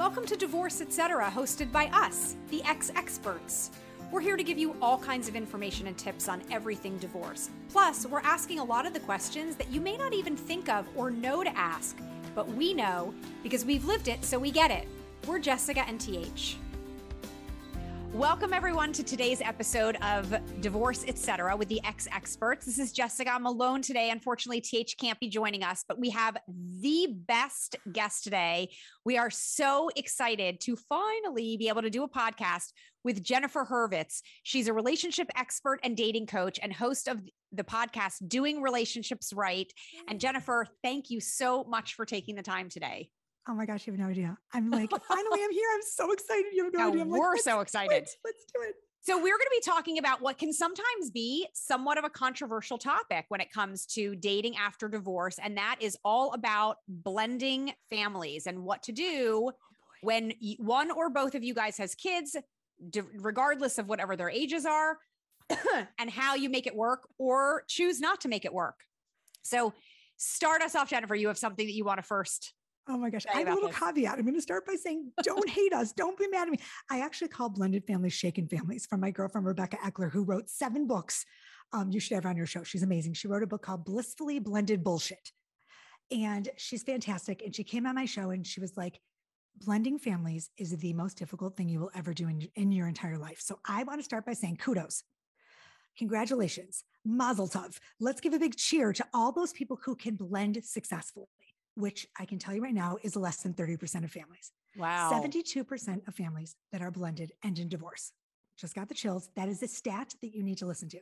Welcome to Divorce Etc., hosted by us, the ex experts. We're here to give you all kinds of information and tips on everything divorce. Plus, we're asking a lot of the questions that you may not even think of or know to ask, but we know because we've lived it, so we get it. We're Jessica and TH. Welcome, everyone, to today's episode of Divorce Etc. with the ex experts. This is Jessica. I'm alone today. Unfortunately, TH can't be joining us, but we have the best guest today. We are so excited to finally be able to do a podcast with Jennifer Hurvitz. She's a relationship expert and dating coach and host of the podcast Doing Relationships Right. And Jennifer, thank you so much for taking the time today. Oh my gosh, you have no idea. I'm like, finally, I'm here. I'm so excited. You have no idea. I'm we're like, so excited. Let's, let's do it. So, we're going to be talking about what can sometimes be somewhat of a controversial topic when it comes to dating after divorce. And that is all about blending families and what to do Oh when one or both of you guys has kids, regardless of whatever their ages are, and how you make it work or choose not to make it work. So, start us off, Jennifer. You have something that you want to first Oh my gosh. I have a little this. caveat. I'm going to start by saying, don't hate us. Don't be mad at me. I actually call blended families shaken families from my girlfriend, Rebecca Eckler, who wrote seven books. Um, you should have on your show. She's amazing. She wrote a book called Blissfully Blended Bullshit. And she's fantastic. And she came on my show and she was like, blending families is the most difficult thing you will ever do in, in your entire life. So I want to start by saying kudos. Congratulations. Mazel tov. Let's give a big cheer to all those people who can blend successfully, which I can tell you right now is less than 30% of families. Wow. 72% of families that are blended end in divorce. Just got the chills. That is a stat that you need to listen to,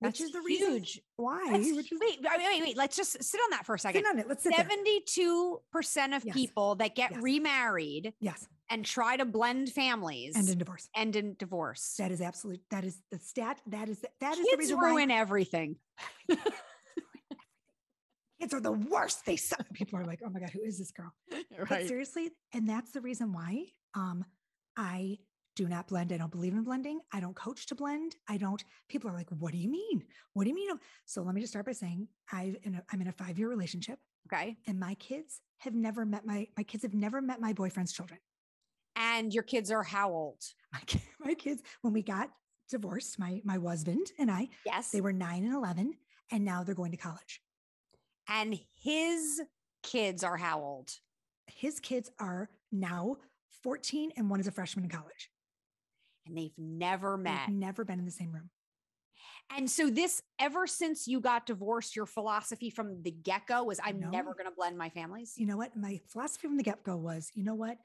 which That's is the reason huge. why. Is, wait, wait, wait, wait. Let's just sit on that for a second. sit on it. Let's sit there. 72% of Yes. people that get Yes. remarried Yes. and try to blend families End in divorce. end in divorce. That is absolute. That is the stat. That is, that is the Kids reason ruin why everything. kids are the worst. They suck. People are like, oh my God, who is this girl? But seriously, and that's the reason why um, I do not blend. I don't believe in blending. I don't coach to blend. I don't. People are like, "What do you mean? What do you mean?" So let me just start by saying I in a, I'm in a five year relationship, Okay. and my kids have never met my my kids have never met my boyfriend's children. And your kids are how old? My my kids when we got divorced, my my husband and I, Yes. they were nine and eleven, and now they're going to college. And his kids are how old? His kids are now 14 and one is a freshman in college. And they've never met. They've never been in the same room. And so this ever since you got divorced, your philosophy from the get-go was I'm No. never going to blend my families. you know what my philosophy from the get-go was you know what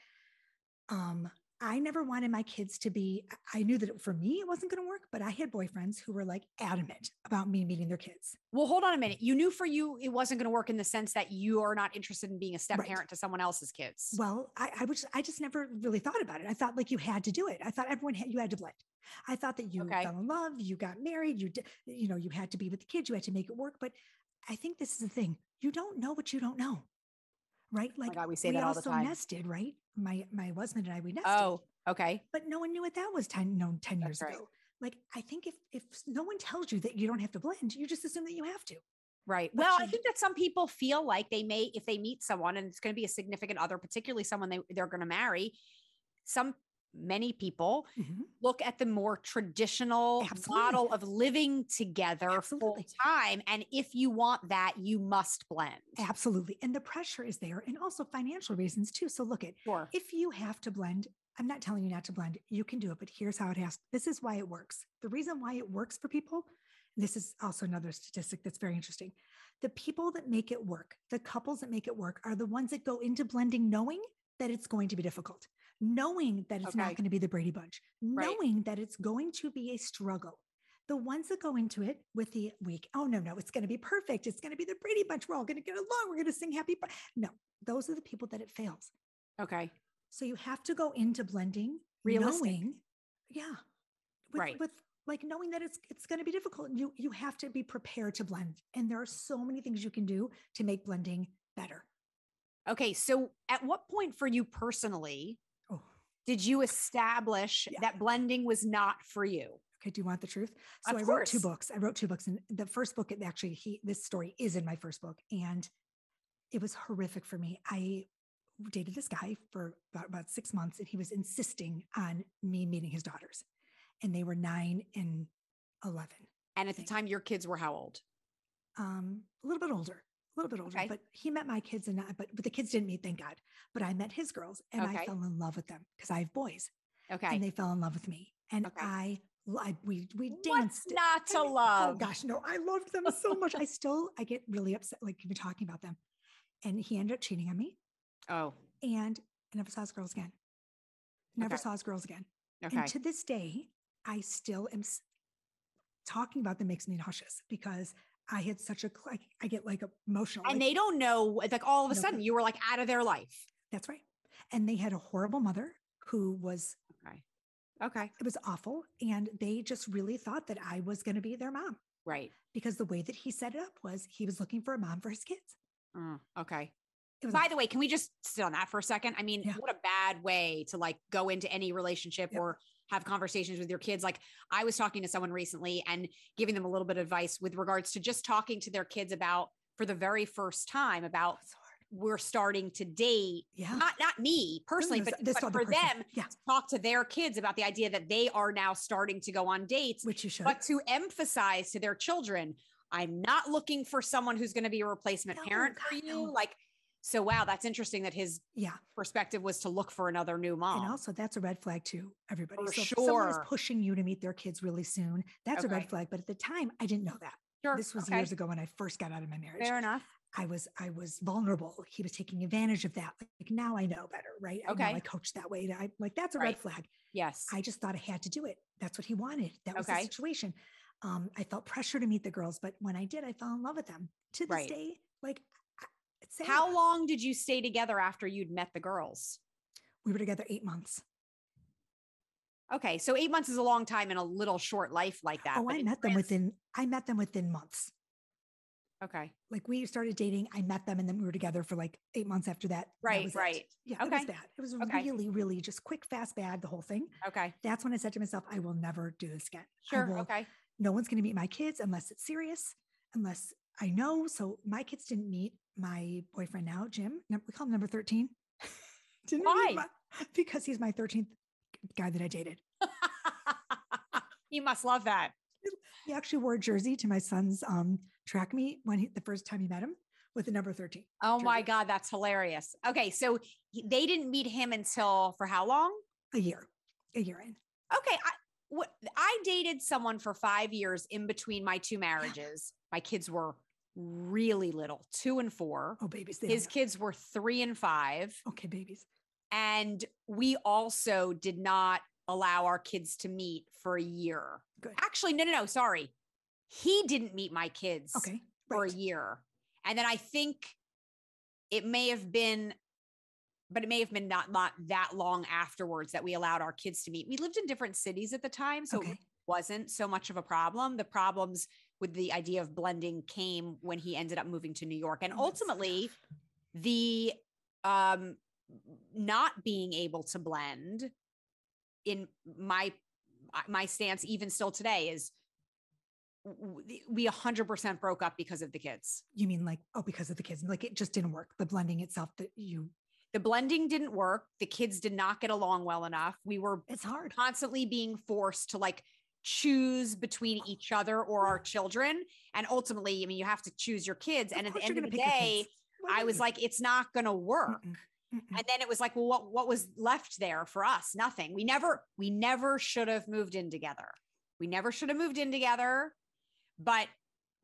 um i never wanted my kids to be i knew that for me it wasn't going to work but i had boyfriends who were like adamant about me meeting their kids Well, hold on a minute. You knew for you it wasn't going to work in the sense that you are not interested in being a step Right. parent to someone else's kids. well i i was i just never really thought about it i thought like you had to do it i thought everyone had, you had to blend i thought that you Okay. fell in love you got married you did you know you had to be with the kids you had to make it work but i think this is the thing you don't know what you don't know right Oh like God, we say we that all the also time. nested right my my husband and i we nested oh, okay. but no one knew what that was 10 no 10 years right. ago like i think if if no one tells you that you don't have to blend you just assume that you have to Right. But Well, I think that some people feel like they may, if they meet someone and it's going to be a significant other, particularly someone they, they're going to marry, some, many people mm-hmm. look at the more traditional Absolutely. model of living together full time. And if you want that, you must blend. absolutely and the pressure is there and also financial reasons too so look at Sure. if you have to blend i'm not telling you not to blend you can do it but here's how it has this is why it works the reason why it works for people this is also another statistic that's very interesting the people that make it work the couples that make it work are the ones that go into blending knowing that it's going to be difficult knowing that it's Okay. not going to be the brady bunch Right. knowing that it's going to be a struggle the ones that go into it with the week, oh no, no, it's going to be perfect. It's going to be the Brady Bunch. We're all going to get along. We're going to sing happy. Bir-" No, those are the people that it fails. Okay. So you have to go into blending Realistic. knowing, yeah, with, Right. with like knowing that it's it's going to be difficult. You you have to be prepared to blend, and there are so many things you can do to make blending better. Okay. So at what point for you personally did you establish Yeah. that blending was not for you? okay. Do you want the truth? So Of I wrote two books. I wrote two books, and the first book, actually, he this story is in my first book, and it was horrific for me. I dated this guy for about, about six months and he was insisting on me meeting his daughters. And they were nine and 11. And at the time, your kids were how old? Um, a little bit older, a little bit older, Okay. but he met my kids and I, but, but the kids didn't meet, thank God. But I met his girls and Okay. I fell in love with them because I have boys Okay. and they fell in love with me. And Okay. I, I, we, we What's danced. not to I oh love? Oh gosh, no, I loved them so much. I still, I get really upset, like even talking about them. And he ended up cheating on me Oh, and I never saw his girls again. Never saw his girls again. okay. And to this day, I still am talking about them makes me nauseous because I had such a, like I- get like emotional. and like, they don't know, like all of a No. sudden you were like out of their life. that's right. And they had a horrible mother who was, Okay. Okay. it was awful. And they just really thought that I was going to be their mom Right. because the way that he set it up was he was looking for a mom for his kids. Mm, okay. By the way, can we just sit on that for a second? I mean, Yeah. what a bad way to like go into any relationship Yep. or have conversations with your kids. Like I was talking to someone recently and giving them a little bit of advice with regards to just talking to their kids about for the very first time about we're starting to date. Yeah. Not not me personally, this- but, this but for person. them Yeah. to talk to their kids about the idea that they are now starting to go on dates Which you should. but to emphasize to their children, I'm not looking for someone who's going to be a replacement No, parent for you. no. Like, so wow, that's interesting that his yeah. perspective was to look for another new mom. And also, that's a red flag too, everybody. For so if someone is pushing you to meet their kids really soon, that's a red flag. But at the time, I didn't know that. sure. This was okay. years ago when I first got out of my marriage. Fair enough. I was I was vulnerable. He was taking advantage of that. Like now I know better, right? I know Okay. I coach that way. I like that's a Right. red flag. Yes. I just thought I had to do it. That's what he wanted. That was Okay. the situation. Um, I felt pressure to meet the girls, but when I did, I fell in love with them. To this Right. day, like it's. How long did you stay together after you'd met the girls? we were together eight months. Okay, so eight months is a long time in a little short life like that. Oh, I met them within I met them within months. Okay, like we started dating i met them and then we were together for like eight months after that That Right, it. right. yeah it was bad it was Okay. really really just quick fast bad the whole thing okay, that's when i said to myself i will never do this again sure. will- Okay, no one's going to meet my kids unless it's serious unless i know so my kids didn't meet my boyfriend now jim we call him number 13 didn't Why? my- because he's my 13th guy that i dated you must love that. he actually wore a jersey to my son's um, track meet when he, the first time he met him with the number 13 Oh my. God, that's hilarious. Okay, so he- they didn't meet him until for how long? a year a year in Okay, I what I dated someone for five years in between my two marriages. My kids were really little, two and four. oh babies His kids were three and five. okay babies And we also did not allow our kids to meet for a year. Good. Actually, no, no, no, sorry. He didn't meet my kids Okay. for Right. a year. And then I think it may have been, but it may have been not, not that long afterwards that we allowed our kids to meet. We lived in different cities at the time. So it wasn't so much of a problem. The problems with the idea of blending came when he ended up moving to New York. And ultimately, the um not being able to blend in my my stance even still today is we 100% broke up because of the kids You mean like, oh, because of the kids? Like it just didn't work. The blending itself that you, the blending didn't work the kids did not get along well enough we were it's hard. constantly being forced to like choose between each other or our children and ultimately i mean you have to choose your kids and at the end of the gonna pick your day i was like it's not going to work. Mm-mm, mm-mm. and then it was like well what what was left there for us? Nothing. We never we never should have moved in together. We never should have moved in together but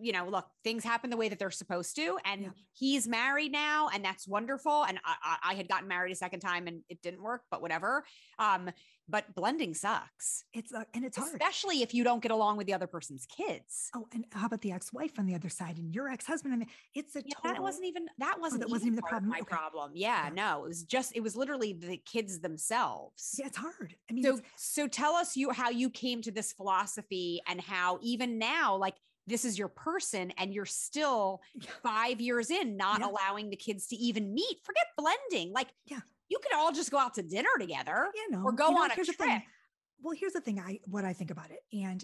you know look things happen the way that they're supposed to and Yeah. he's married now and that's wonderful and I, I I had gotten married a second time and it didn't work but whatever um but blending sucks It's, uh, and it's hard. especially if you don't get along with the other person's kids Oh, and how about the ex-wife on the other side and your ex-husband? I mean, it's a yeah, total. that wasn't even that wasn't, that wasn't even the problem? my Okay. problem yeah, Yeah. no it was just it was literally the kids themselves Yeah, it's hard. I mean, so so tell us you how you came to this philosophy and how even now like this is your person and you're still five years in not Yeah. allowing the kids to even meet forget blending like Yeah. you could all just go out to dinner together you know, or go you know, on a trip. Well, here's the thing. I what I think about it, and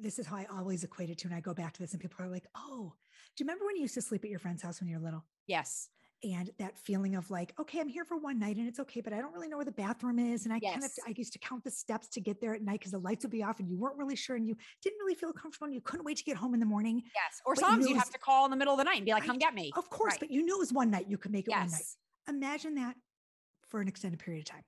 this is how I always equate it to. And I go back to this, and people are like, "Oh, do you remember when you used to sleep at your friend's house when you were little?" yes and that feeling of like, okay, I'm here for one night and it's okay, but I don't really know where the bathroom is. And I kind of, I used to count the steps to get there at night because the lights would be off and you weren't really sure and you didn't really feel comfortable and you couldn't wait to get home in the morning. Yes. Or But sometimes you it have to call in the middle of the night and be like, Right. come get me. Of course, Right. but you knew it was one night. You could make it one night. Imagine that for an extended period of time.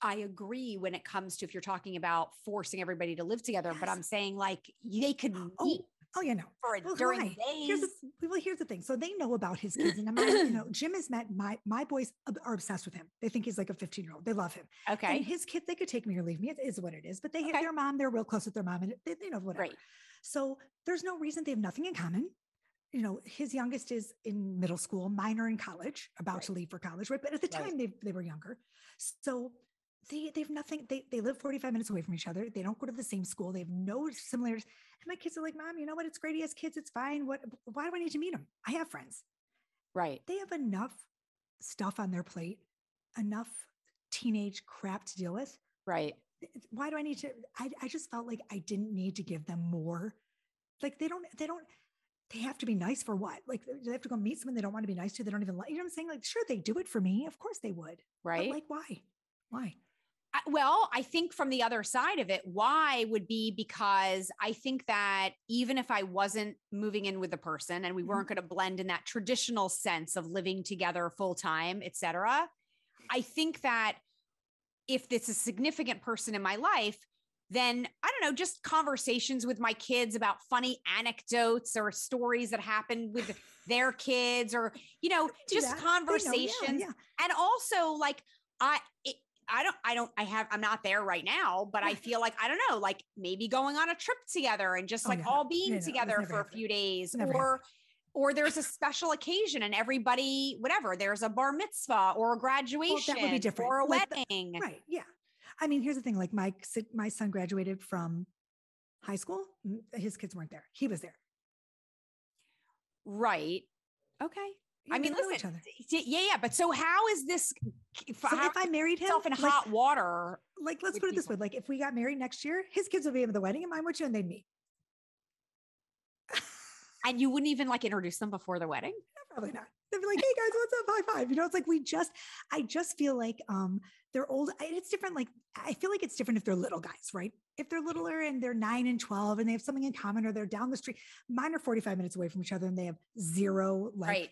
I agree when it comes to if you're talking about forcing everybody to live together, but I'm saying like they could Oh, meet Oh, yeah, no. for Well, during why? days. Here's the, well, here's the thing. So they know about his kids, and I'm you know, Jim has met my my boys are obsessed with him. They think he's like a 15 year old. They love him. okay. And his kids, they could take me or leave me. It is what it is. But they have Okay. their mom. They're real close with their mom, and they, you know whatever. Great. So there's no reason they have nothing in common. You know, his youngest is in middle school, minor in college, about Right. to leave for college, right? But at the Right. time they they were younger. So they they have nothing, they they live 45 minutes away from each other. They don't go to the same school, they have no similarities. And my kids are like, Mom, you know what? It's great. He has kids, it's fine. What why do I need to meet him? I have friends. Right. They have enough stuff on their plate, enough teenage crap to deal with Right. why do I need to? I, I just felt like I didn't need to give them more. Like they don't, they don't, they have to be nice for what? Like they have to go meet someone they don't want to be nice to. They don't even like, you know what I'm saying? Like, sure, they do it for me. Of course they would. But, Right. like, why? Why? Well, I think from the other side of it, why would be because I think that even if I wasn't moving in with the person and we Mhm. weren't going to blend in that traditional sense of living together full time, et cetera, I think that if it's a significant person in my life, then I don't know, just conversations with my kids about funny anecdotes or stories that happened with their kids or, you know, just. They know, yeah, conversations Yeah, and also like i it, i don't i don't i have i'm not there right now but i feel like i don't know like maybe going on a trip together and just Oh, like all being no, together for a few days Never or or there's a special occasion and everybody whatever there's a bar mitzvah or a graduation that would be different. or a Like the- wedding Right. Yeah. I mean, here's the thing. Like my my son graduated from high school. His kids weren't there. He was there. right okay Yeah, i mean listen yeah yeah but so how is this So how, if I married him, in like, hot water like let's put it this way: like if we got married next year, his kids would be at the wedding, and mine would and they'd meet. and you wouldn't even like introduce them before the wedding Probably not. They'd be like, "Hey guys, what's up? High five. You know, it's like we just. I just feel like um they're old. It's different. Like I feel like it's different if they're little guys, right? If they're littler and they're nine and twelve and they have something in common, or they're down the street. Mine are forty five minutes away from each other, and they have zero like. right.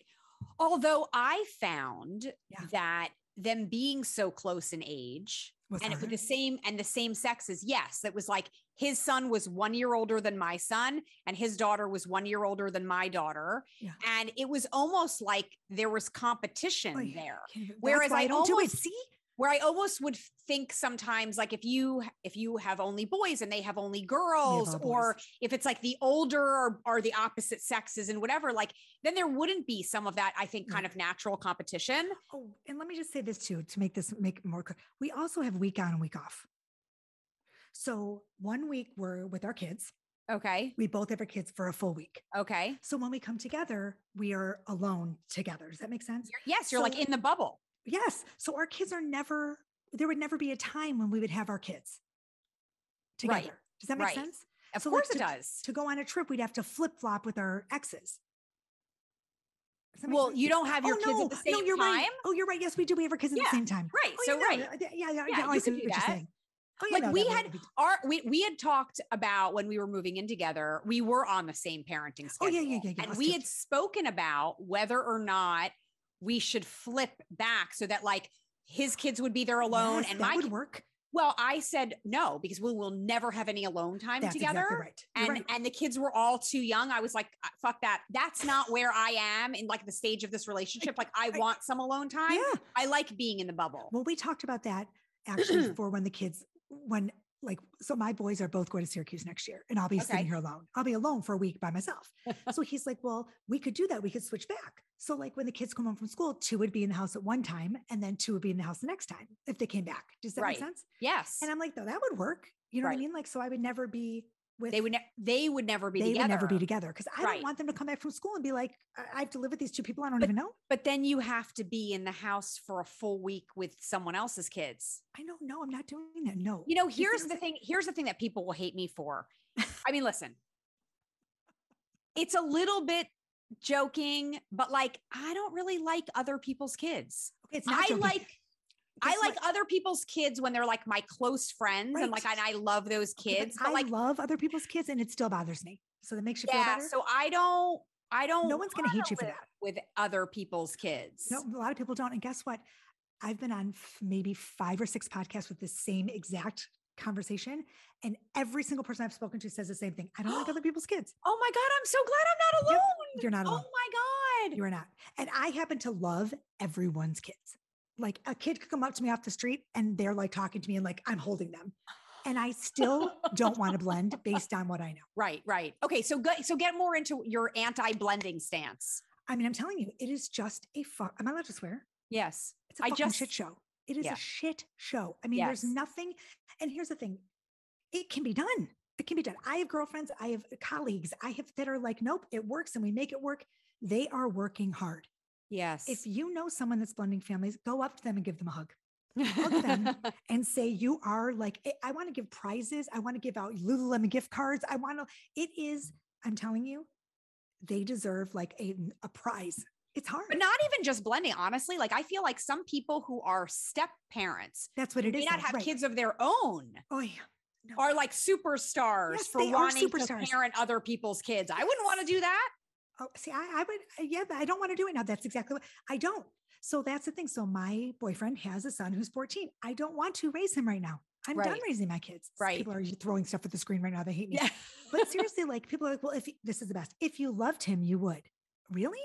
Although I found Yeah. that them being so close in age Was and it was the same and the same sexes, yes, it was like his son was one year older than my son, and his daughter was one year older than my daughter. Yeah. And it was almost like there was competition Oh, yeah. there. Can't Whereas I I don't do it. See, Where I almost would think sometimes like if you if you have only boys and they have only girls, all or boys. if it's like the older or, or the opposite sexes and whatever, like then there wouldn't be some of that, I think, mm. kind Right. of natural competition. Oh, and let me just say this too to make this make it more clear. We also have week on and week off. So one week we're with our kids. Okay. We both have our kids for a full week. Okay. So when we come together, we are alone together. Does that make sense? You're- yes, you're like in the bubble. Yes. So our kids are never, there would never be a time when we would have our kids together. Right, Does that make right. sense? Of So, course it does. To go on a trip, we'd have to flip flop with our exes. That Well, sense? you don't have your oh, kids no, at the same no, you're time. right. Oh, you're right. Yes, we do. We have our kids at Yeah, the same time. Right. Oh, so yeah, right. yeah, yeah, yeah. Yeah, yeah, oh, I see what do you're that. saying. Oh, yeah, Like, no, we had- be- Our we we had talked about when we were moving in together, we were on the same parenting Oh, schedule. yeah, yeah, yeah, yeah. And we had spoken about whether or not we should flip back so that like his kids would be there alone Yes, and my would work. well, I said no because we will never have any alone time That's together. exactly right. You're and right. and the kids were all too young. I was like, "Uh, fuck that. That's not where I am in like the stage of this relationship. Like I I- want some alone time. Yeah. I like being in the bubble. Well, we talked about that actually for when the kids, when like, so my boys are both going to Syracuse next year and I'll be Okay. sitting here alone. I'll be alone for a week by myself. so he's like, well, we could do that. We could switch back. So like when the kids come home from school, two would be in the house at one time and then two would be in the house the next time if they came back. Does that Right. make sense? yes. And I'm like, no, that would work. You know what I mean? Like, so I would never be with, they would ne- they would never be they together. would never be together because I Right. don't want them to come back from school and be like, I I have to live with these two people I don't But- even know. But then you have to be in the house for a full week with someone else's kids. I know, no, I'm not doing that. No. You know, here's the thing. Here's the thing that people will hate me for. I mean, listen, it's a little bit joking, but like I don't really like other people's kids. Okay, it's not I joking. like I like other people's kids when they're like my close friends and like and I love those Okay, kids. but But, I like love other people's kids, and it still bothers me. So that makes you feel better. so I don't I don't no one's going to hate you for that. with other people's kids. No, a lot of people don't. And guess what? I've been on f- maybe five or six podcasts with the same exact conversation, and every single person I've spoken to says the same thing. I don't like other people's kids. Oh my god, I'm so glad I'm not Yep, alone. You're not oh alone. Oh my god. You are not. And I happen to love everyone's kids. Like a kid could come up to me off the street and they're like talking to me and like I'm holding them. And I still don't want to blend based on what I know. Right, right. Okay, so go, so get more into your anti-blending stance. I mean, I'm telling you, it is just a fuck. Am I allowed to swear? Yes. It's a fucking just- shit show. It is Yeah. a shit show. I mean, there's nothing. And here's the thing it can be done. It can be done. I have girlfriends, I have colleagues, I have that are like, nope, it works and we make it work. They are working hard. Yes. If you know someone that's blending families, go up to them and give them a hug Hug them. and say, You are like, eh, I- I want to give prizes. I want to give out Lululemon gift cards. I want to, it is, I'm telling you, they deserve like a, a prize. It's hard. but not even just blending, honestly. Like I feel like some people who are step parents That's what it may is. not though, have right. kids of their own. Oh, yeah. No. Are like superstars Yes, for wanting superstars. to parent other people's kids. I wouldn't want to do that. Oh, see, I, I would, uh, yeah, but I don't want to do it now. That's exactly what I don't. So that's the thing. So my boyfriend has a son who's 14. I don't want to raise him right now. I'm done raising my kids. Right. People are throwing stuff at the screen right now. They hate me. Yeah. But seriously, like people are like, well, if this is the best, if you loved him, you would. Really?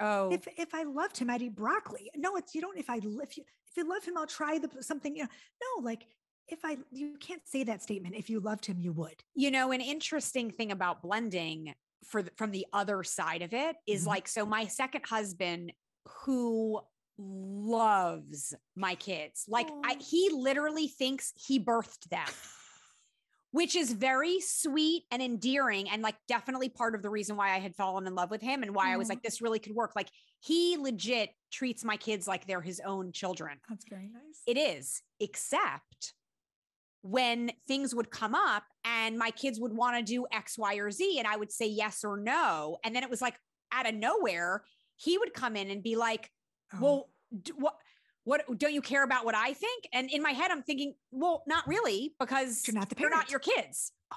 Oh, If if I loved him, I'd eat broccoli. No, it's you don't. If I if you if you love him, I'll try the something. You know, no, like if I you can't say that statement. If you loved him, you would. you know, an interesting thing about blending for the, from the other side of it is Mhm. like, so my second husband who loves my kids, like I, he literally thinks he birthed them. Which is very sweet and endearing, and like definitely part of the reason why I had fallen in love with him and why I was like, this really could work. Like, he legit treats my kids like they're his own children. That's very nice. It is, except when things would come up and my kids would want to do X, Y, or Z, and I would say yes or no. And then it was like out of nowhere, he would come in and be like, Oh, Well, what? What don't you care about what I think? And in my head, I'm thinking, well, not really, because you're not the parent. they're not your kids. oh,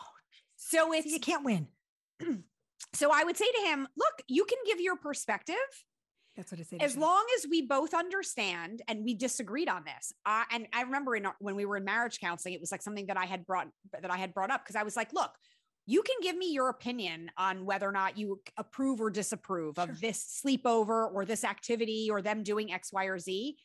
So it's you can't win. so I would say to him, look, you can give your perspective That's what I as long as we both understand and we disagreed on this uh, and i remember in when we were in marriage counseling it was like something that i had brought that i had brought up because i was like look you can give me your opinion on whether or not you approve or disapprove Sure. of this sleepover or this activity or them doing x y or z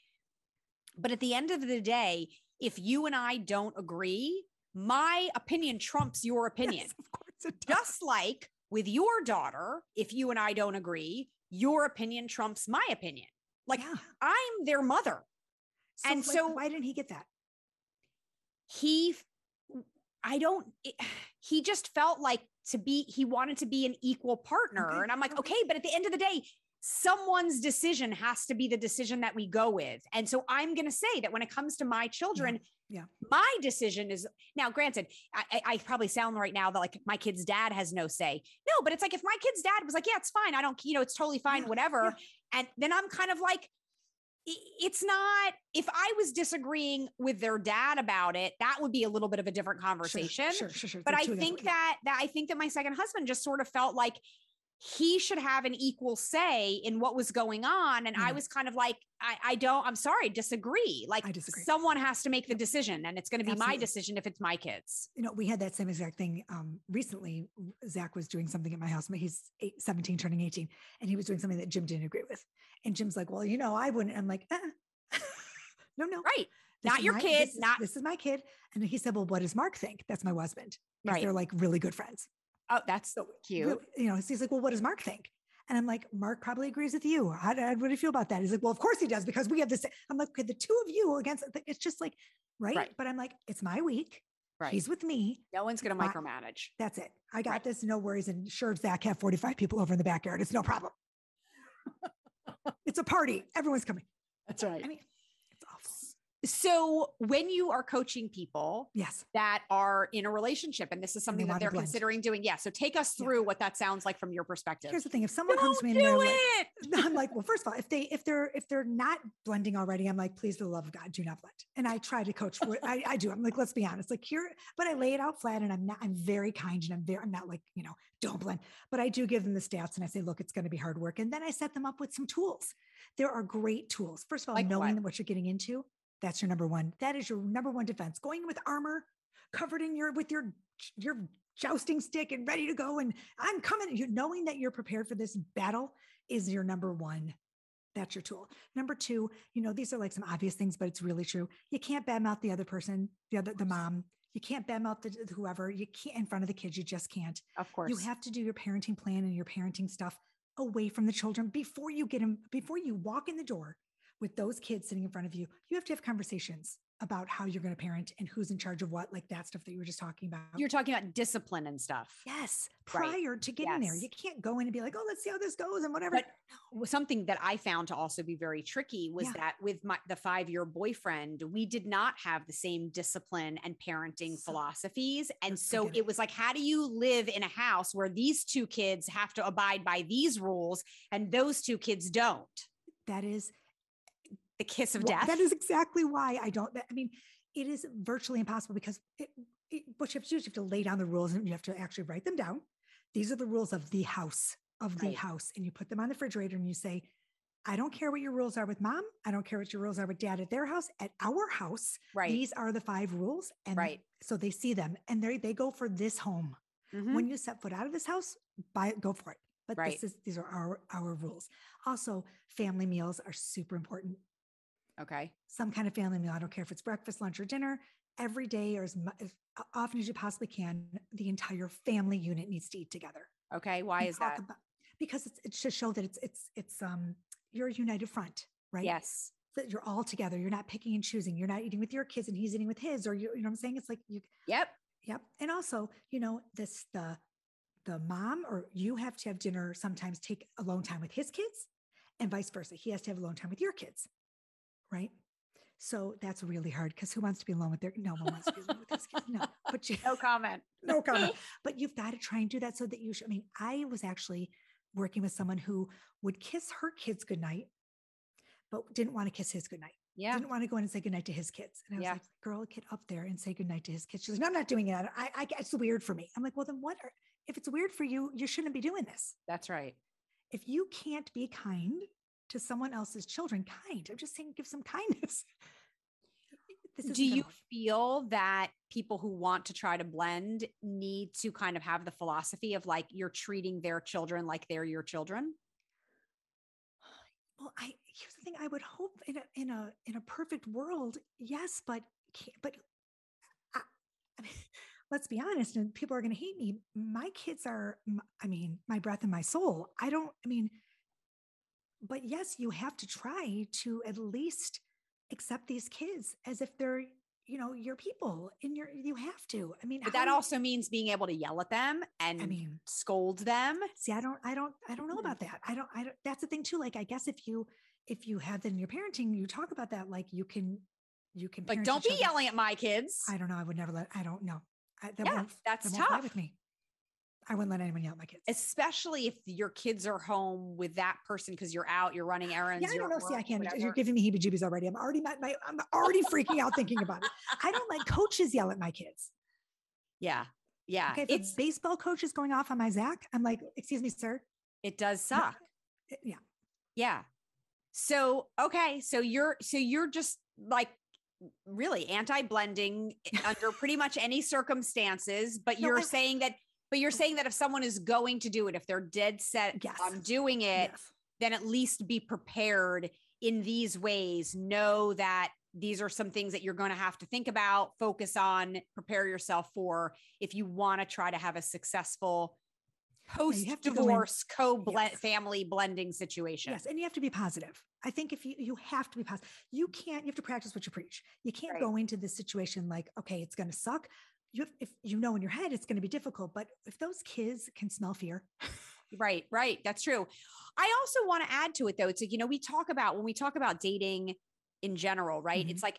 but at the end of the day if you and i don't agree my opinion trumps your opinion Yes, of course it does. just like with your daughter, if you and I don't agree, your opinion trumps my opinion. Like Yeah. I'm their mother. So, and like, so- why didn't he get that? He, I don't, it- he just felt like to be, he wanted to be an equal partner. Okay, And I'm like, okay. okay, but at the end of the day, someone's decision has to be the decision that we go with. And so I'm going to say that when it comes to my children, yeah. my decision is now granted, I, I, probably sound right now that like my kid's dad has no say. No, but it's like if my kid's dad was like, yeah, it's fine. I don't, you know, it's totally fine, Yeah, whatever. And then I'm kind of like, it's not, if I was disagreeing with their dad about it, that would be a little bit of a different conversation Sure, sure, sure. but They're I think yeah. that that I think that my second husband just sort of felt like he should have an equal say in what was going on. And I was kind of like, I, I don't, I'm sorry, disagree. Like I disagree. someone has to make the decision and it's going to be my decision if it's my kids. you know, we had that same exact thing um, recently. Zach was doing something at my house. He's eight, 17, turning 18, and he was doing something that Jim didn't agree with. And Jim's like, Well, you know, I wouldn't. I'm like, uh No, no. Right. this Not your my- kid, This is, not- this is my kid. And he said, Well, what does Mark think? That's my husband. Right. They're like really good friends. Oh, that's So cute. you know, so he's like, Well, what does Mark think? And I'm like, Mark probably agrees with you. How, what do you feel about that? He's like, Well, of course he does, because we have this. I'm like, okay, the two of you against it's just like, right? Right. But I'm like, it's my week. right. He's with me. no one's going to micromanage. That's it. I got Right. this. No worries. And sure, Zach have 45 people over in the backyard. It's no problem. it's a party. Everyone's coming. That's right. I mean. So when you are coaching people Yes. that are in a relationship, and this is something that they're considering doing, yeah. So take us Yeah. through what that sounds like from your perspective. Here's the thing: if someone Don't comes to me and do they're like. I'm like, well, first of all, if they if they're if they're not blending already, I'm like, please, for the love of God, do not blend. And I try to coach. for- I, I do. I'm like, let's be honest. Like here, but I lay it out flat, and I'm not. I'm very kind, and I'm very. I'm not like you know, don't blend. But I do give them the stats, and I say, look, it's going to be hard work, and then I set them up with some tools. There are great tools. First of all, Like knowing what? what you're getting into. That's your number one. That is your number one defense. Going in with armor, covered in your with your your jousting stick and ready to go. And I'm coming. You knowing that you're prepared for this battle is your number one. That's your tool. Number two, you know, these are like some obvious things, but it's really true. You can't badmouth the other person, the other the mom. You can't badmouth the whoever. You can't in front of the kids. You just can't. Of course. You have to do your parenting plan and your parenting stuff away from the children before you get them, before you walk in the door with those kids sitting in front of you. You have to have conversations about how you're going to parent and who's in charge of what, like that stuff that you were just talking about. You're talking about discipline and stuff. yes, Right. prior to getting there. You can't go in and be like, oh, let's see how this goes and whatever. But something that I found to also be very tricky was Yeah. that with my the five year boyfriend, we did not have the same discipline and parenting So- philosophies. And so it. was like, how do you live in a house where these two kids have to abide by these rules and those two kids don't? that is The kiss of Well, death. That is exactly why I don't. I mean, it is virtually impossible because it, it, what you have to do is you have to lay down the rules and you have to actually write them down. These are the rules of the house, of the Right. house. And you put them on the refrigerator and you say, I don't care what your rules are with mom. I don't care what your rules are with dad at their house. At our house, right. these are the five rules. And Right. so they see them and they they go for this home. Mhm. When you set foot out of this house, buy it, go for it. But Right. this is these are our our rules. Also, family meals are super important okay. some kind of family meal. I don't care if it's breakfast, lunch, or dinner. Every day, or as, mu- as often as you possibly can, the entire family unit needs to eat together. Okay. Why And is that? about- because it's, it's to show that it's it's it's um you're a united front, right? Yes. That you're all together. You're not picking and choosing. You're not eating with your kids and he's eating with his, or you, you know what I'm saying? It's like you Yep. Yep. And also, you know, this the the mom or you have to have dinner sometimes take alone time with his kids and vice versa. He has to have alone time with your kids. Right. So that's really hard because who wants to be alone with their no one wants to be alone with his kids. No, but you No comment. no comment. But you've got to try and do that so that you should. I mean, I was actually working with someone who would kiss her kids goodnight, but didn't want to kiss his goodnight Yeah. didn't want to go in and say goodnight to his kids. And I was Yeah. like, girl, get up there and say goodnight to his kids. She's like, no, I'm not doing it. I, I, it's weird for me. I'm like, well, then what? Are, if it's weird for you, you shouldn't be doing this. That's right. If you can't be kind to someone else's children, kind. I'm just saying, give some kindness. Do you feel that people who want to try to blend need to kind of have the philosophy of like you're treating their children like they're your children? Well, I here's the thing. I would hope in a in a in a perfect world, yes, but but I, I mean, let's be honest, and people are going to hate me. My kids are, i mean, my breath and my soul. I don't. I mean, but yes, you have to try to at least accept these kids as if they're you know your people and your you have to. I mean, But that also means being able to yell at them and I mean, scold them. see i don't i don't i don't know Mm. about that i don't i don't that's the thing too like i guess if you if you have that in your parenting you talk about that like you can you can Like, don't be children- yelling at my kids. i don't know i would never let i don't know I, that Yeah, that's that tough. with me i wouldn't let anyone yell at my kids Especially if your kids are home with that person because you're out, you're running errands. yeah i don't know see i can't you're giving me heebie jeebies already i'm already my, my i'm already freaking out thinking about it i don't let coaches yell at my kids Yeah. Yeah. okay if it's a baseball coach is going off on my zach i'm like excuse me sir it does suck. eh, yeah Yeah. So, okay. So you're, so you're just like really anti blending under pretty much any circumstances, but No, you're I- saying that, but you're saying that if someone is going to do it, if they're dead set Yes. on doing it, yes then at least be prepared in these ways. Know that these are some things that you're going to have to think about, focus on, prepare yourself for if you want to try to have a successful post you have to go in- divorce co blend Yes. family blending situation. Yes, and you have to be positive. I think if you you have to be positive, you can't. You have to practice what you preach. You can't Right. go into this situation like, okay, it's going to suck. You have, if you know in your head it's going to be difficult, but if those kids can smell fear, Right, right. That's true. I also want to add to it though. It's like, you know, we talk about when we talk about dating in general, right? Mhm. It's like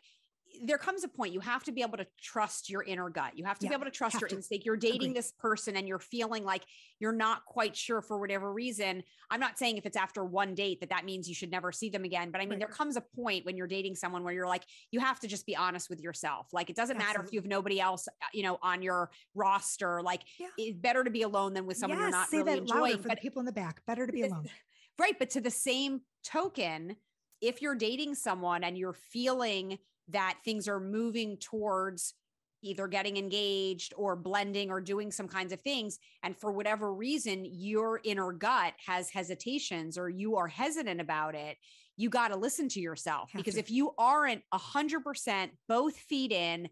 there comes a point you have to be able to trust your inner gut. You have to Yeah, be able to trust your to. instinct. You're dating Agree. this person and you're feeling like you're not quite sure for whatever reason. I'm not saying if it's after one date that that means you should never see them again, but I mean, Right. there comes a point when you're dating someone where you're like, you have to just be honest with yourself. Like, it doesn't matter if you have nobody else, uh, you know, on your roster. Like, Yeah. it's better to be alone than with someone you're not say really that enjoying. for But the people in the back. Better to be alone. Right. But to the same token, if you're dating someone and you're feeling that things are moving towards either getting engaged or blending or doing some kinds of things, and for whatever reason, your inner gut has hesitations or you are hesitant about it, you got to listen to yourself. Because if you aren't 100% both feet in,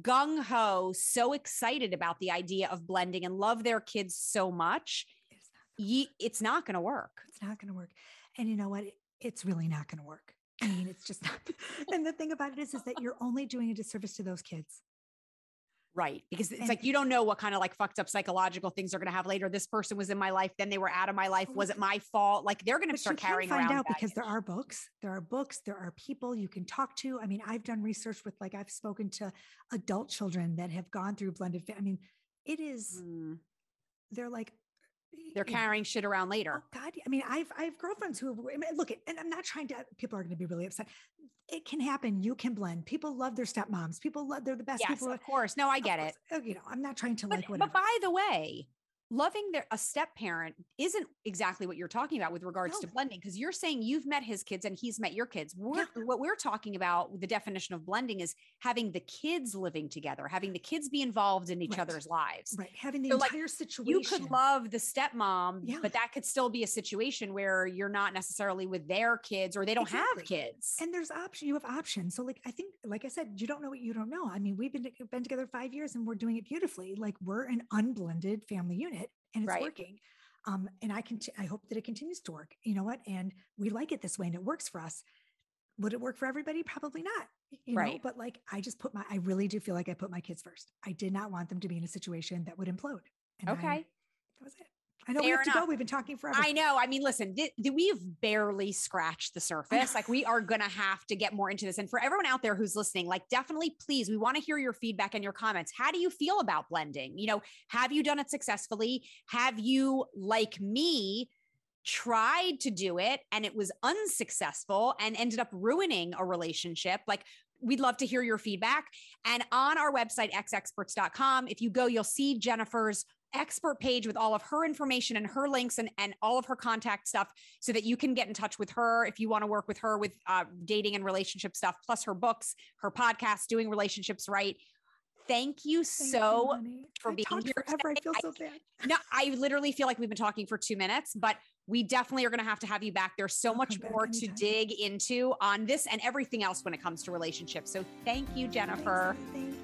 gung ho, so excited about the idea of blending and love their kids so much, It's not, ye, it's not going to work. it's not going to work. And you know what? It's really not going to work. I mean, it's just not. and the thing about it is, is that you're only doing a disservice to those kids. Right. Because it's And- like you don't know what kind of like fucked up psychological things they're going to have later. This person was in my life, then they were out of my life. Oh, Was it my fault? Like they're going to start can carrying find around out because there are books, there are books, there are people you can talk to. I mean, I've done research with like I've spoken to adult children that have gone through blended. Fa- I mean, it is. Mm, They're like they're carrying shit around later. Oh God! I mean, I've I have girlfriends who have, I mean, look, and I'm not trying to. People are going to be really upset. It can happen. You can blend. People love their stepmoms. People love. They're the best yes, people. of course. No, I get it. course, uh, You know, I'm not trying to But, like whatever. but by the way, loving their a step parent isn't exactly what you're talking about with regards to blending because you're saying you've met his kids and he's met your kids. We're, Yeah. What we're talking about the definition of blending is having the kids living together, having the kids be involved in each Right. other's lives. right, having the So, like, entire situation. You could love the stepmom, Yeah. but that could still be a situation where you're not necessarily with their kids or they don't have kids. and there's option. You have options. So, like, I think, like I said, you don't know what you don't know. I mean, we've been been together five years and we're doing it beautifully. Like, we're an unblended family unit, and it's Right. working. Um, and I can. I hope that it continues to work. You know what? And we like it this way, and it works for us. Would it work for everybody? Probably not. You know, Right. but like, I just put my. I really do feel like I put my kids first. I did not want them to be in a situation that would implode. And I- Okay. that was it. I know we Fair have to go. We've been talking forever. I know. I mean, listen, th- th- we've barely scratched the surface. Like, we are going to have to get more into this. And for everyone out there who's listening, like, definitely, please, we want to hear your feedback and your comments. How do you feel about blending? You know, have you done it successfully? Have you, like me, tried to do it and it was unsuccessful and ended up ruining a relationship? Like, we'd love to hear your feedback. And on our website, exexperts.com, if you go, you'll see Jennifer's expert page with all of her information and her links and, and all of her contact stuff so that you can get in touch with her if you want to work with her with uh, dating and relationship stuff, plus her books, her podcast, Doing Relationships Right. Thank you Thank so you, for I being here forever. I feel so bad. no, I literally feel like we've been talking for two minutes, but we definitely are going to have to have you back. There's so I'll much more to dig into on this and everything else when it comes to relationships. So thank you, Jennifer. Thank you.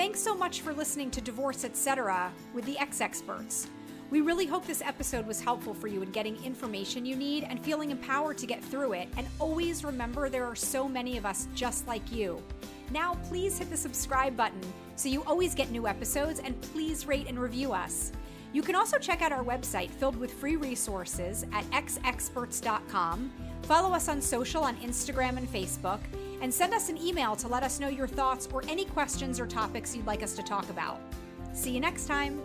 Thanks so much for listening to Divorce Etc. with the Ex Experts. We really hope this episode was helpful for you in getting information you need and feeling empowered to get through it. And always remember there are so many of us just like you. Now, please hit the subscribe button so you always get new episodes and please rate and review us. You can also check out our website filled with free resources at exexperts.com. Follow us on social on Instagram and Facebook, and send us an email to let us know your thoughts or any questions or topics you'd like us to talk about. See you next time.